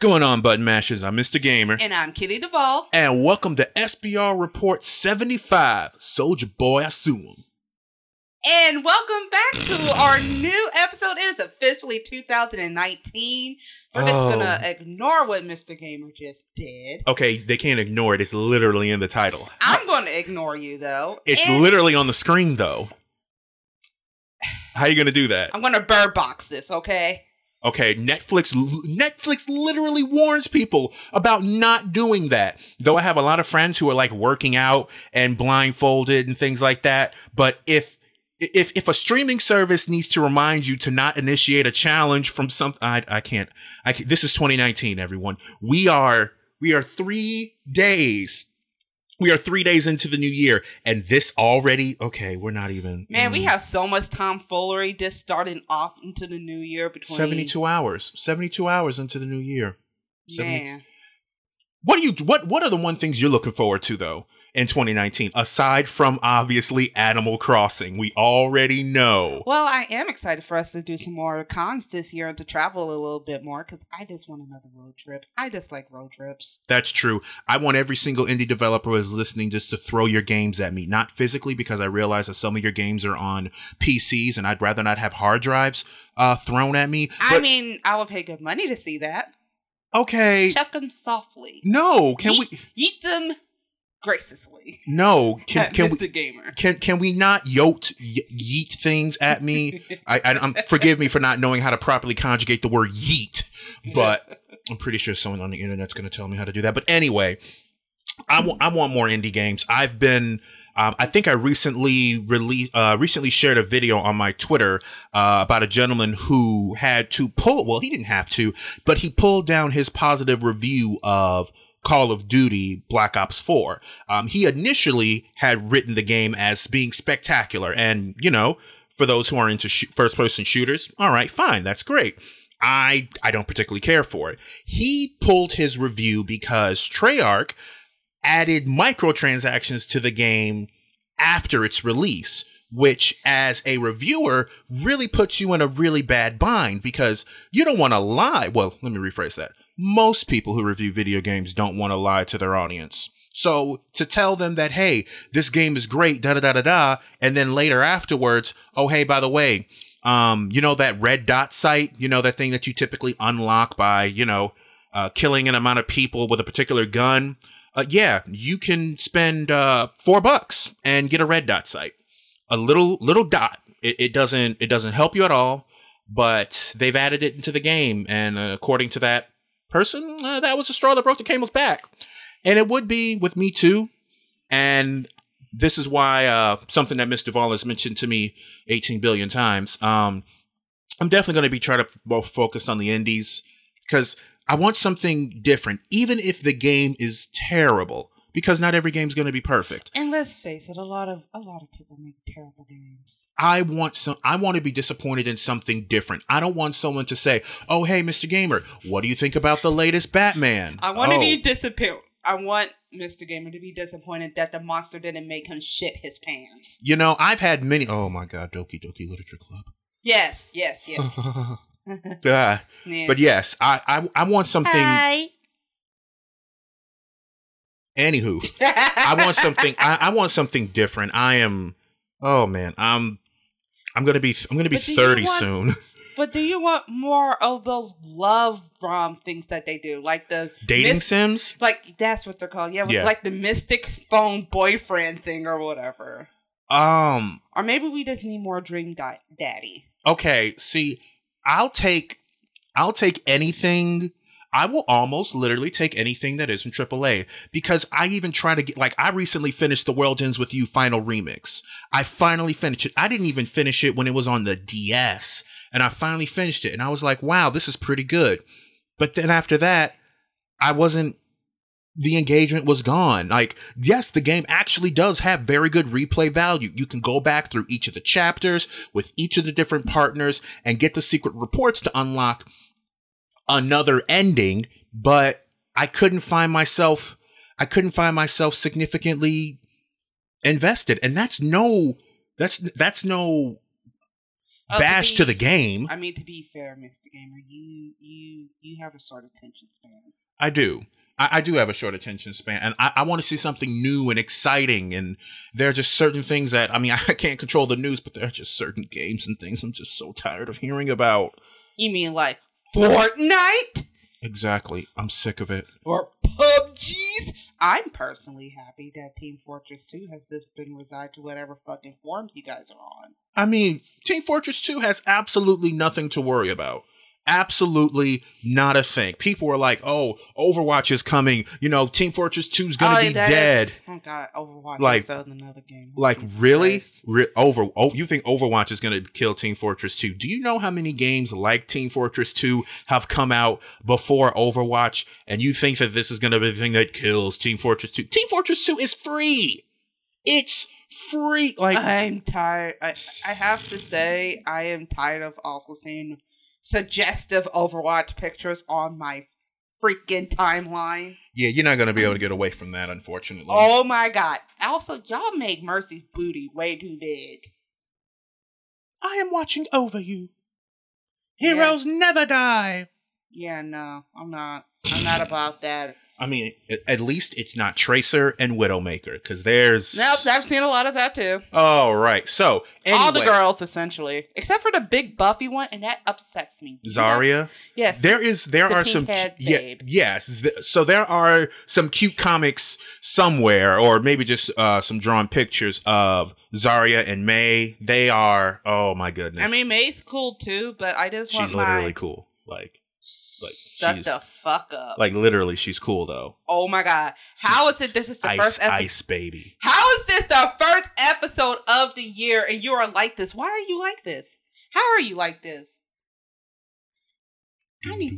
going on, button mashers? I'm Mr. Gamer. And I'm Kitty Duvall. And welcome to SBR Report 75. Soulja Boy, I sue him. And welcome back to our new episode. It is officially 2019. We're just Oh. gonna ignore what Mr. Gamer just did. Okay, they can't ignore it. It's literally in the title. I'm gonna ignore you though. It's And literally on the screen, though. How are you gonna do that? I'm gonna bird box this, okay? Okay, Netflix Netflix literally warns people about not doing that. Though I have a lot of friends who are like working out and blindfolded and things like that, but if if if a streaming service needs to remind you to not initiate a challenge from something I I can't I can't, this is 2019 everyone. We are we are 3 days we are 3 days into the new year and this already okay, we're not even Man, we mm, have so much tomfoolery just starting off into the new year between 72 hours. 72 hours into the new year. 70 Man. What do you what what are the one things you're looking forward to though in 2019 aside from obviously Animal Crossing? We already know. Well, I am excited for us to do some more cons this year and to travel a little bit more because I just want another road trip. I just like road trips. That's true. I want every single indie developer who is listening just to throw your games at me, not physically because I realize that some of your games are on PCs and I'd rather not have hard drives uh, thrown at me. I mean, I would pay good money to see that. Okay, Chuck them softly. no, can we? Yeet- Yeet them graciously. No, can can we? Mr. Gamer. Can can we not yote y- yeet things at me? I, I I'm forgive me for not knowing how to properly conjugate the word yeet, but I'm pretty sure someone on the internet's going to tell me how to do that. But anyway, I want I want more indie games. I've been um, I think I recently released uh, recently shared a video on my Twitter uh, about a gentleman who had to pull well he didn't have to but he pulled down his positive review of Call of Duty Black Ops 4. Um, he initially had written the game as being spectacular and you know for those who are into sh- first person shooters all right fine that's great. I I don't particularly care for it. He pulled his review because Treyarch added microtransactions to the game after its release, which as a reviewer really puts you in a really bad bind because you don't want to lie. Well, let me rephrase that. Most people who review video games don't want to lie to their audience. So to tell them that, hey, this game is great, da da da da da, and then later afterwards, oh, hey, by the way, um, you know that red dot site, you know that thing that you typically unlock by, you know, uh, killing an amount of people with a particular gun. Uh, yeah, you can spend uh, four bucks and get a red dot site. A little little dot. It, it doesn't it doesn't help you at all, but they've added it into the game, and uh, according to that person, uh, that was the straw that broke the camel's back. And it would be with me too. And this is why uh, something that Mr. Vaughn has mentioned to me 18 billion times. Um, I'm definitely going to be trying to more focused on the indies because I want something different, even if the game is terrible, because not every game's going to be perfect. And let's face it, a lot of a lot of people make terrible games. I want some. I want to be disappointed in something different. I don't want someone to say, "Oh, hey, Mr. Gamer, what do you think about the latest Batman?" I want to oh, be disappointed. I want Mr. Gamer to be disappointed that the monster didn't make him shit his pants. You know, I've had many. Oh my God, Doki Doki Literature Club. Yes, yes, yes. Ah, Yeah. but yes, I, I I want something. Hi. Anywho, I want something. I, I want something different. I am. Oh man, I'm. I'm gonna be. I'm gonna be But do you thirty want- soon. But do you want more of those love rom things that they do, like the Dating mys- sims. Like that's what they're called. Yeah, Yeah. like the mystic phone boyfriend thing or whatever. Um. Or maybe we just need more dream di- daddy. Okay. See, I'll take. I'll take anything. I will almost literally take anything that isn't AAA because I even try to get like I recently finished the World Ends with You final remix. I finally finished it. I didn't even finish it when it was on the DS, and I finally finished it, and I was like, "Wow, this is pretty good." But then after that, I wasn't. The engagement was gone. Like, yes, the game actually does have very good replay value. You can go back through each of the chapters with each of the different partners and get the secret reports to unlock another ending, but I couldn't find myself I couldn't find myself significantly invested. And that's no that's that's no Oh, bash be- to the game. I mean, to be fair, Mr. Gamer, you you you have a sort of attention span. I do. I, I do have a short attention span, and I, I want to see something new and exciting. And there are just certain things that I mean, I can't control the news, but there are just certain games and things I'm just so tired of hearing about. You mean like Fortnite Exactly. I'm sick of it. or PUBG's? I'm personally happy that Team Fortress 2 has just been reside to whatever fucking form you guys are on. I mean, Team Fortress 2 has absolutely nothing to worry about. Absolutely not a thing. People were like, "Oh, Overwatch is coming. You know, Team Fortress 2 is going to Oh, be dead." is- oh god, Overwatch Like- is another game. Like really? Re- over oh, you think Overwatch is going to kill Team Fortress 2? Do you know how many games like Team Fortress 2 have come out before Overwatch and you think that this is going to be the thing that kills Team Fortress 2? Team Fortress 2 is free. It's free. Like I'm tired. I, I have to say, I am tired of also seeing suggestive Overwatch pictures on my freaking timeline. yeah, you're not going to be able to get away from that unfortunately. Oh my god. Also, y'all make Mercy's booty way too big. I am watching over you. Heroes never die. Yeah, no, I'm not. I'm not about that. I mean, at least it's not Tracer and Widowmaker because there's. Nope, I've seen a lot of that too. All right. So, anyway, All the girls, essentially. Except for the big Buffy one, and that upsets me. Zarya. Yes. There is there The are some yeah yes so there are some cute comics somewhere or maybe just uh some drawn pictures of Zarya and Mei they are oh my goodness I mean, Mei's cool too, but I just want she's my literally cool like like shut she's the fuck up. like literally she's cool though oh my god, how is it? This is the ice first episode. ice baby How is this the first episode of the year, and you are like this? Why are you like this? How are you like this? I need.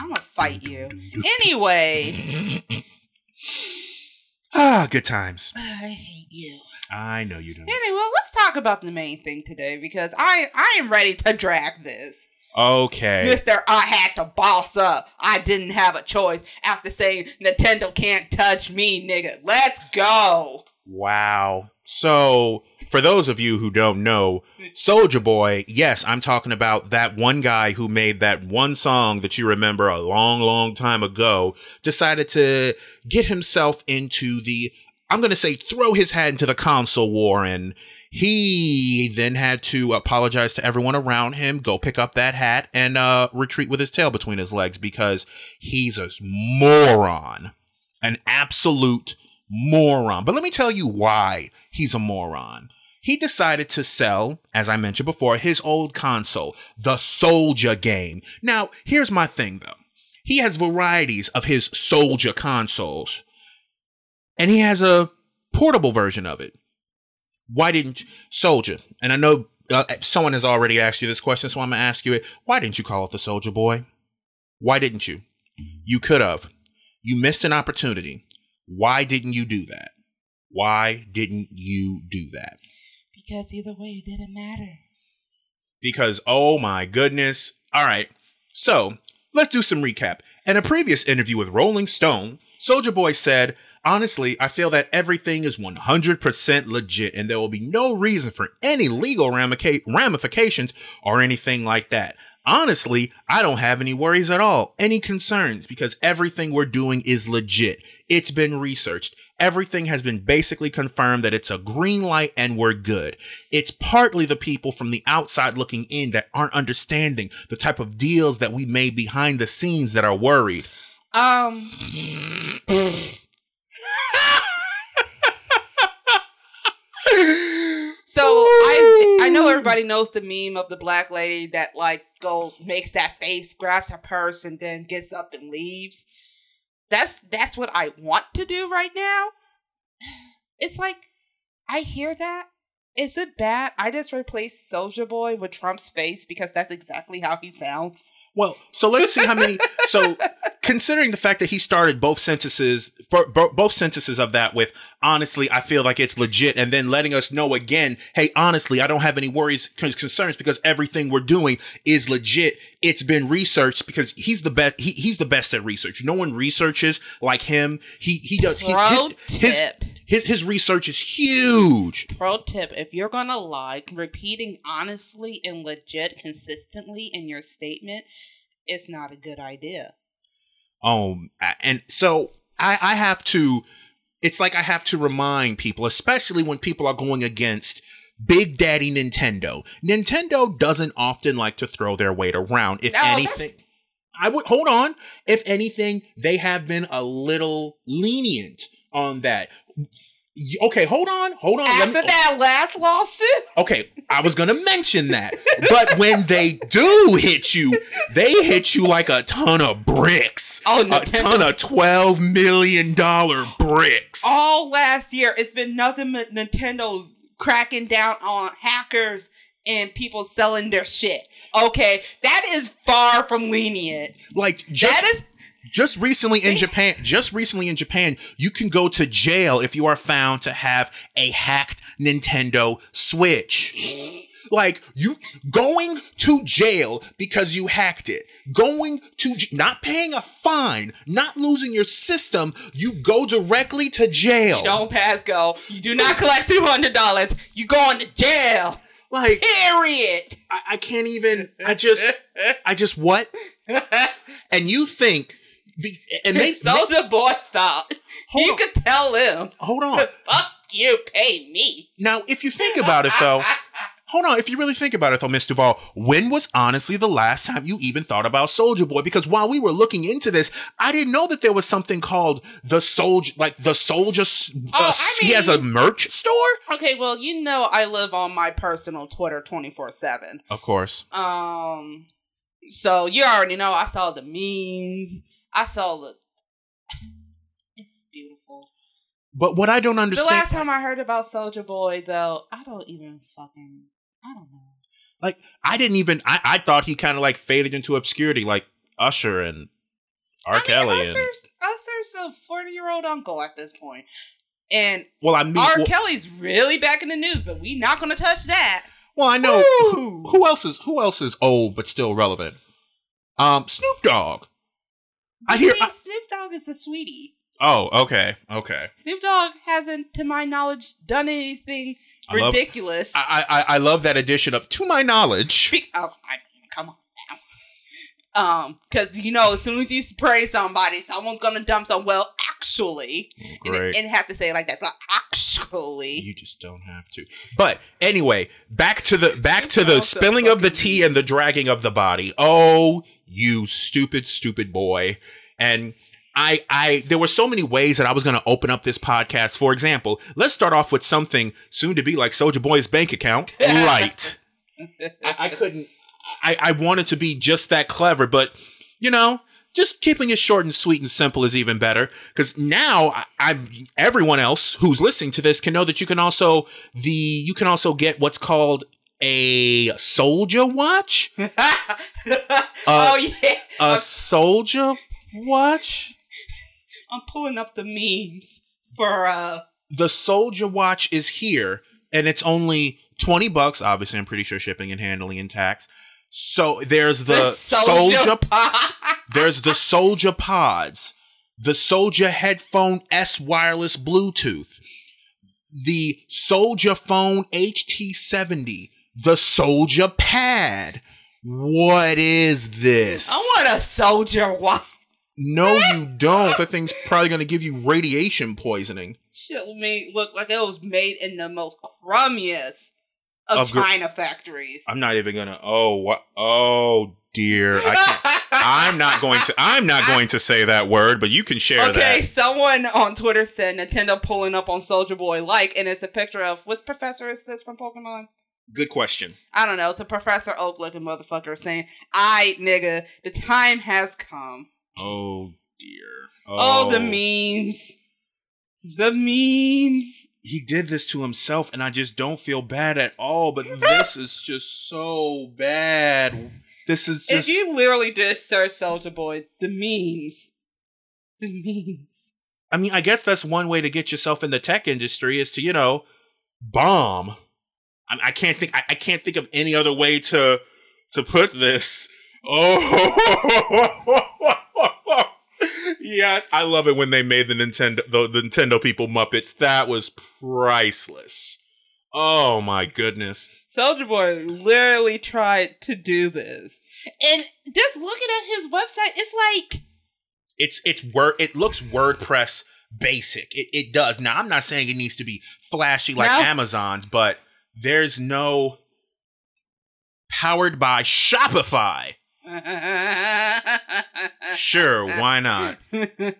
I'm gonna fight you. Anyway, ah good times I hate you. I know you don't Anyway, let's talk about the main thing today because I I am ready to drag this. Okay Mister, I had to boss up. I didn't have a choice after saying Nintendo can't touch me, nigga. Let's go. Wow. So, for those of you who don't know, Soulja Boy, yes, I'm talking about that one guy who made that one song that you remember a long, long time ago, decided to get himself into the, I'm going to say, throw his hat into the console war. And he then had to apologize to everyone around him, go pick up that hat, and uh, retreat with his tail between his legs because he's a moron. An absolute moron. But let me tell you why he's a moron. He decided to sell, as I mentioned before, his old console, the Soulja game. Now, here's my thing though. He has varieties of his Soulja consoles, and he has a portable version of it. Why didn't Soulja? And I know uh, someone has already asked you this question, so I'm gonna ask you it. Why didn't you call it the Soulja Boy? Why didn't you? You could have. You missed an opportunity. Why didn't you do that? Why didn't you do that? Because either way, it didn't matter. Because, oh my goodness. All right. So let's do some recap. In a previous interview with Rolling Stone, Soulja Boy said, Honestly, I feel that everything is 100% legit and there will be no reason for any legal ramifications or anything like that. Honestly, I don't have any worries at all, any concerns, because everything we're doing is legit. It's been researched. Everything has been basically confirmed that it's a green light and we're good. It's partly the people from the outside looking in that aren't understanding the type of deals that we made behind the scenes that are worried. Um. so I I know everybody knows the meme of the black lady that like go makes that face, grabs her purse, and then gets up and leaves. That's that's what I want to do right now. It's like I hear that. Is it bad? I just replaced Soulja Boy with Trump's face because that's exactly how he sounds. Well, so let's see how many. So, considering the fact that he started both sentences, both sentences of that with "honestly, I feel like it's legit," and then letting us know again, "Hey, honestly, I don't have any worries, concerns because everything we're doing is legit. It's been researched because he's the best. He, he's the best at research. No one researches like him. He he does. He, his, his tip. His his research is huge. Pro tip if you're gonna lie, repeating honestly and legit consistently in your statement is not a good idea. Um, and so I, I have to, it's like I have to remind people, especially when people are going against Big Daddy Nintendo. Nintendo doesn't often like to throw their weight around. If No, anything, I would hold on. If anything, they have been a little lenient on that. Okay, hold on, hold on. After me- that last lawsuit, Okay, I was gonna mention that. But when they do hit you, they hit you like a ton of bricks. Oh, a ton of twelve million dollar bricks. all last year it's been nothing but Nintendo cracking down on hackers and people selling their shit. Okay, that is far from lenient. Like just that is just recently in Japan, just recently in Japan, you can go to jail if you are found to have a hacked Nintendo Switch. Like you going to jail because you hacked it, going to not paying a fine, not losing your system, you go directly to jail. don't pass go. You do not collect two hundred dollars. You going to jail. Like Period. I, I can't even. I just, I just what? And you think, be- and they, Soulja boy stop. Hold you on. could tell him. hold on. Fuck you, pay me. Now, if you think about it, though, hold on. If you really think about it, though, Miss Duval, when was honestly the last time you even thought about Soulja Boy? Because while we were looking into this, I didn't know that there was something called the Soulja, like the Soulja. uh, Oh, I s- he has a merch store. Okay, well, you know I live on my personal Twitter twenty four seven. Of course. Um, so you already know I saw the memes. I saw the. It's beautiful. But what I don't understand. The last time I heard about Soulja Boy, though, I don't even fucking. I don't know. like, I didn't even. I, I thought he kind of like faded into obscurity, like Usher and R. I mean, Kelly. and, Usher's, Usher's a forty year old uncle at this point. and well, I mean, R. well, Kelly's really back in the news, but we not gonna touch that. well, I know Woo! who else is who else is old but still relevant. Um, Snoop Dogg. I hear. I- Snoop Dogg is a sweetie. oh, okay, okay. Snoop Dogg hasn't, to my knowledge, done anything I love- ridiculous. I, I I love that addition of to my knowledge. Be- oh, I mean, come on. Um, because you know, as soon as you spray somebody, someone's gonna dump some. Well, actually, and, Great. and have to say it like that. But actually, You just don't have to. But anyway, back to the back to the spilling of the tea and the dragging of the body. Oh, you stupid, stupid boy. And I I there were so many ways that I was gonna open up this podcast. For example, let's start off with something soon to be like Soulja Boy's bank account. Right. I, I couldn't I, I wanted to be just that clever, but you know, just keeping it short and sweet and simple is even better. Because now I, I, everyone else who's listening to this can know that you can also the you can also get what's called a Soulja watch. oh yeah, A Soulja watch. I'm pulling up the memes for uh. The Soulja watch is here, and it's only twenty bucks. Obviously, I'm pretty sure shipping and handling and tax. So there's the, Soulja pod. There's the Soulja Pods, the Soulja Headphone S Wireless Bluetooth, the Soulja Phone HT70, the Soulja Pad. What is this? I want a Soulja watch. no, you don't. That thing's probably going to give you radiation poisoning. Shit made look like it was made in the most crummiest of, Of gr- China factories. I'm not even to. Oh, what? Oh, dear. I can't. I'm not going to. I'm not going to say that word, but you can share Okay, that. someone on Twitter said Nintendo pulling up on Soulja Boy like, and it's a picture of which professor is this from Pokemon? Good question. I don't know. It's a Professor Oak looking motherfucker saying, "I nigga, the time has come." Oh dear. Oh, the oh. memes, the memes. He did this to himself and I just don't feel bad at all, but this is just so bad. This is If just you literally just search Soulja Boy, the memes, the memes. I mean, I guess that's one way to get yourself in the tech industry is to, you know, bomb. I, I can't think I, I can't think of any other way to to put this. Oh yes, I love it when they made the Nintendo the, the Nintendo people Muppets. That was priceless. Oh my goodness. Soulja Boy literally tried to do this. And just looking at his website, it's like It's it's word it looks WordPress basic. It it does. Now I'm not saying it needs to be flashy like No. Amazon's, but there's no powered by Shopify. Sure, why not?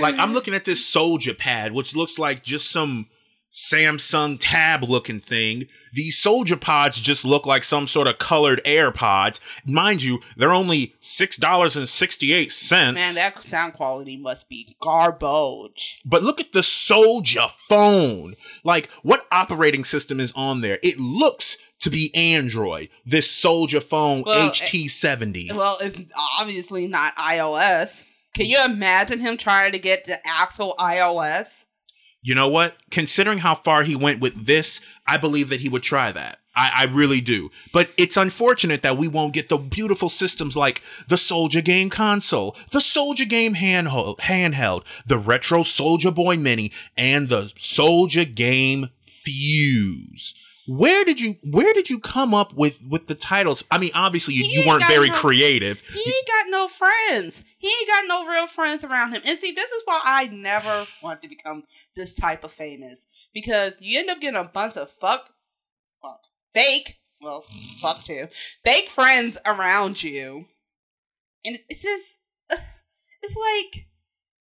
Like I'm looking at this Soulja Pad, which looks like just some Samsung tab looking thing. These Soulja Pods just look like some sort of colored AirPods. Mind you, they're only six dollars and sixty eight cents. Man, that sound quality must be garbage. But look at the Soulja phone. Like, what operating system is on there? It looks to be Android. This Soulja phone Well, eh, HT70. Well, it's obviously not iOS. Can you imagine him trying to get the actual iOS? You know what? Considering how far he went with this, I believe that he would try that. I, I really do. But it's unfortunate that we won't get the beautiful systems like the Soulja Game console, the Soulja Game handheld, handheld, the Retro Soulja Boy Mini, and the Soulja Game Fuse. Where did you where did you come up with with the titles? I mean, obviously you, you weren't very no- creative. He ain't got no friends. He ain't got no real friends around him. And see, this is why I never want to become this type of famous. Because you end up getting a bunch of fuck, fuck, fake, well, fuck too, fake friends around you. And it's just, it's like,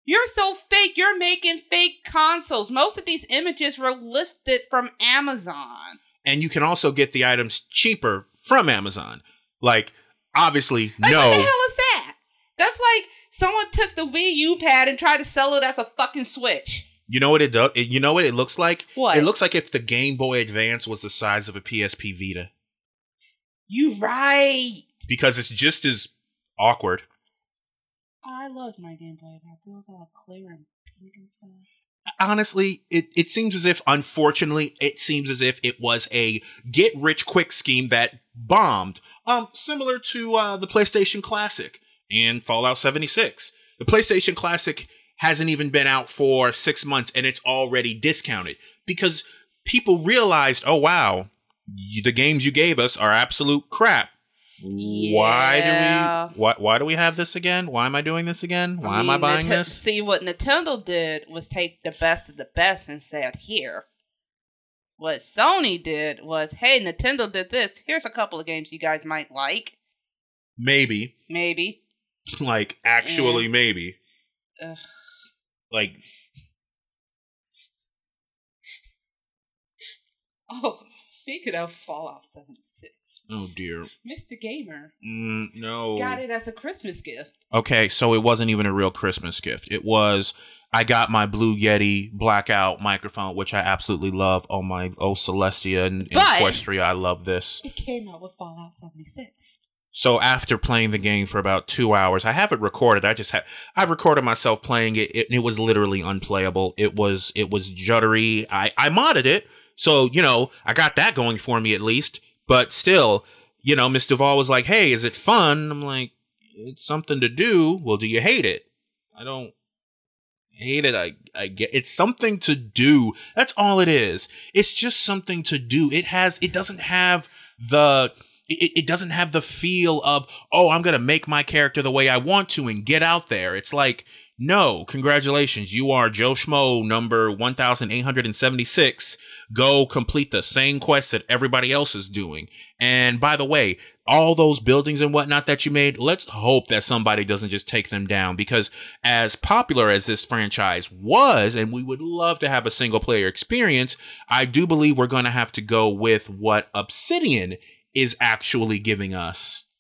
you're so fake. You're making fake consoles. Most of these images were lifted from Amazon. And you can also get the items cheaper from Amazon. Like, obviously, Like, no. what the hell is that? That's like someone took the Wii U pad and tried to sell it as a fucking Switch. You know what it does? You know what it looks like? What? It looks like if the Game Boy Advance was the size of a PSP Vita You right. because it's just as awkward. I loved my Game Boy Advance. It was all clear and pink and stuff. Honestly, it, it seems as if, unfortunately, it seems as if it was a get rich quick scheme that bombed. Um, similar to uh, the PlayStation Classic and Fallout 76. The PlayStation Classic hasn't even been out for six months and it's already discounted because people realized, oh wow, the games you gave us are absolute crap. Why do we why, why do we have this again? Why am I doing this again? Why am I mean, buying Nite- this? See, what Nintendo did was take the best of the best and said, here. What Sony did was, hey, Nintendo did this. Here's a couple of games you guys might like. Maybe. Maybe. Like actually maybe. Ugh. Like Oh, speaking of Fallout 76, oh dear. Mr. Gamer Mm, no. got it as a Christmas gift. Okay, so it wasn't even a real Christmas gift. It was I got my Blue Yeti blackout microphone, which I absolutely love. Oh my, oh Celestia and, and But- Equestria, I love this. It came out with Fallout 76. So after playing the game for about two hours, I have it recorded. I just had I recorded myself playing it. It, it was literally unplayable. It was it was juddery. I I modded it, so you know I got that going for me at least. But still, you know, Miss Duvall was like, "Hey, is it fun?" I'm like, "It's something to do." Well, do you hate it? I don't hate it. I I get it's something to do. That's all it is. It's just something to do. It has it doesn't have the it, it doesn't have the feel of oh i'm gonna make my character the way i want to and get out there it's like no congratulations. You are joe schmo number 1876 go complete the same quest that everybody else is doing. And by the way all those buildings and whatnot that you made let's hope that somebody doesn't just take them down. Because as popular as this franchise was and we would love to have a single player experience i do believe we're going to have to go with what obsidian is actually giving us.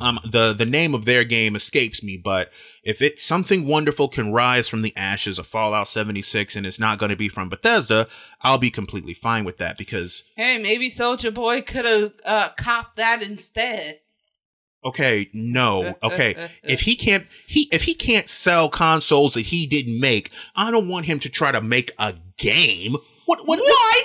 Um, the the name of their game escapes me, but if it's something wonderful can rise from the ashes of Fallout 76 and it's not going to be from Bethesda, I'll be completely fine with that because Hey, maybe Soulja Boy could have uh, copped that instead. okay, no, okay, if he can't he if he can't sell consoles that he didn't make, I don't want him to try to make a game. What what Why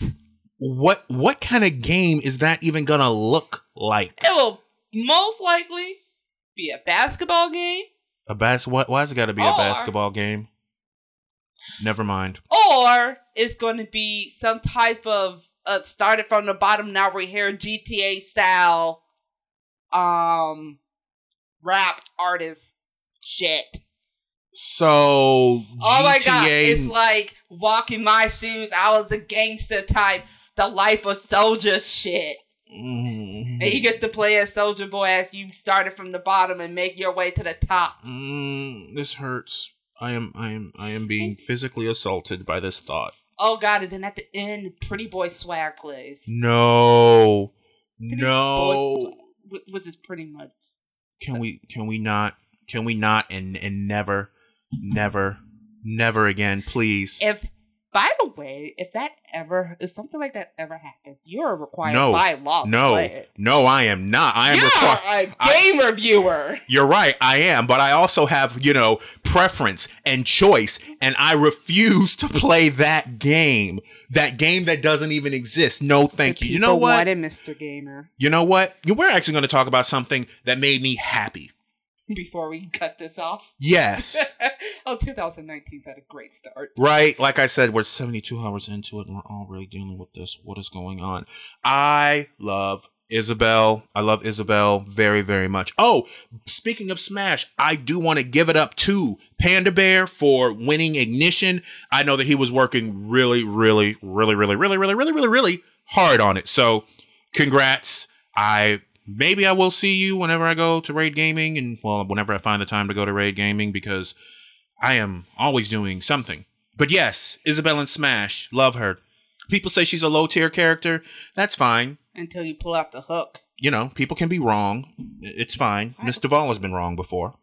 not? what what kind of game is that even going to look like? It will most likely be a basketball game A bas why has it gotta be a basketball game? Never mind. Or it's going to be some type of uh, started from the bottom. Now we're here GTA style, um, rap artist shit. So Oh my god, GTA it's like walking my shoes. I was a gangster type, the life of soldier shit. Mm, And you get to play as Soulja Boy as you started from the bottom and make your way to the top. mm, this hurts. I am I am I am being physically assaulted by this thought. Oh god, and then at the end, Pretty Boy swag plays. No. Pretty No. Boy, wh- which is pretty much. Can we can we not can we not and and never never never again, please. If, by the way, if that ever, if something like that ever happens, you're required No. by law No. No, I am not. I am You're required. a game reviewer. You're right, I am, but I also have, you know, preference and choice, and I refuse to play that game. That game that doesn't even exist. No, thank The you. You know what? wanted Mr. Gamer. You know what? We're actually going to talk about something that made me happy. Before we cut this off. Yes. oh, 2019's had a great start. right? Like I said, we're 72 hours into it and we're already dealing with this. What is going on? I love Isabelle. I love Isabelle very, very much. Oh, speaking of Smash, I do want to give it up to Panda Bear for winning Ignition. I know that he was working really, really, really, really, really, really, really, really, really hard on it. So, congrats. I maybe I will see you whenever I go to Raid Gaming and well, whenever I find the time to go to Raid Gaming because I am always doing something. But yes, Isabelle and Smash, love her. People say she's a low tier character. That's fine. Until you pull out the hook. You know, people can be wrong. It's fine. Miss Duvall has been wrong before.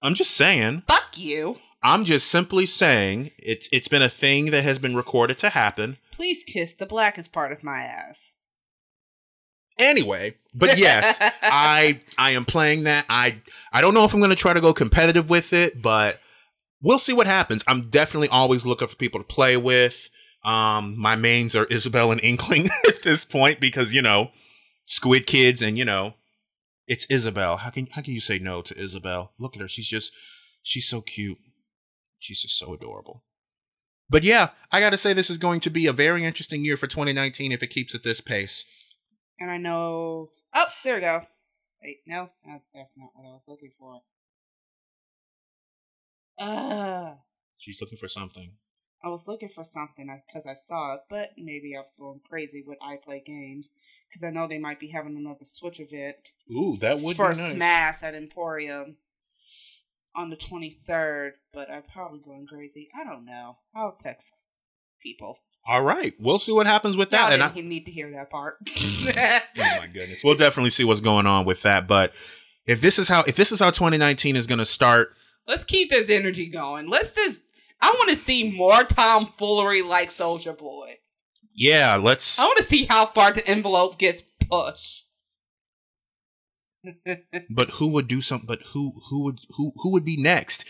I'm just saying. Fuck you. I'm just simply saying it's it's been a thing that has been recorded to happen. Please kiss the blackest part of my ass. Anyway, but yes, I I am playing that. I I don't know if I'm going to try to go competitive with it, but we'll see what happens. I'm definitely always looking for people to play with. Um, my mains are Isabelle and Inkling at this point because you know Squid Kids and you know it's Isabelle. How can how can you say no to Isabelle? Look at her. She's just she's so cute. She's just so adorable. But yeah, I got to say this is going to be a very interesting year for 2019 if it keeps at this pace. And I know. Oh, there we go. Wait, no, that's not what I was looking for. Uh, She's looking for something. I was looking for something because I saw it, but maybe I was going crazy with I Play Games because I know they might be having another Switch event Ooh, that would for be nice. Smash at Emporium on the 23rd, but I'm probably going crazy. I don't know. I'll text people. All right, we'll see what happens with that. Y'all And I, need to hear that part. oh my goodness, we'll definitely see what's going on with that. But if this is how if this is how 2019 is going to start, Let's keep this energy going. Let's just. I want to see more tomfoolery like Soulja Boy. yeah, let's. I want to see how far the envelope gets pushed. But who would do something? But who who would who who would be next?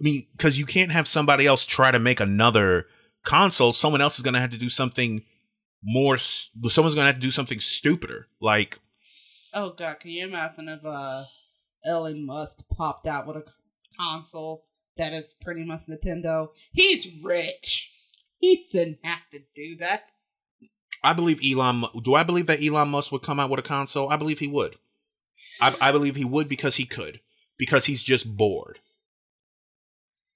I mean, because you can't have somebody else try to make another console. Someone else is going to have to do something more. Someone's going to have to do something stupider. Like oh god, can you imagine if uh, Elon Musk popped out with a console that is pretty much Nintendo? He's rich. He shouldn't have to do that. I believe Elon. Do I believe that Elon Musk would come out with a console? I believe he would. I, I believe he would because he could. Because he's just bored.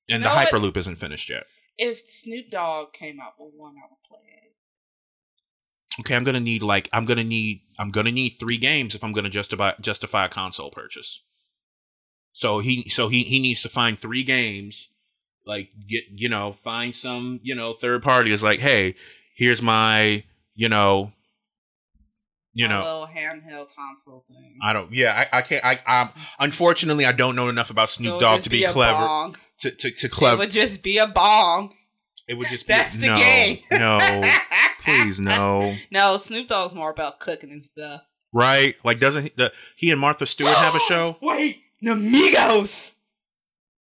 And You know the what? Hyperloop isn't finished yet. If Snoop Dogg came out with one, I would play it. Okay, I'm gonna need like I'm gonna need I'm gonna need three games if I'm gonna justify justify a console purchase. So he so he he needs to find three games, like get you know find some you know third party is like hey here's my you know you My know little handheld console thing. I don't. Yeah, I, I can't. I'm Unfortunately, I don't know enough about Snoop Dogg to be a clever. bong. To to, to It would just be a bong. It would just be. That's the no, game. no, please, no. No, Snoop Dogg's more about cooking and stuff. Right? Like, doesn't he, the, he and Martha Stewart have a show? Wait, Namigos.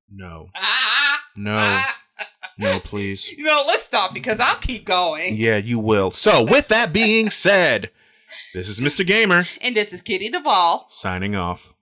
No, Ah, no, ah. no, please. You know, let's stop because I'll keep going. Yeah, you will. So, with that being said, this is Mr. Gamer And this is Kitty Duvall. signing off.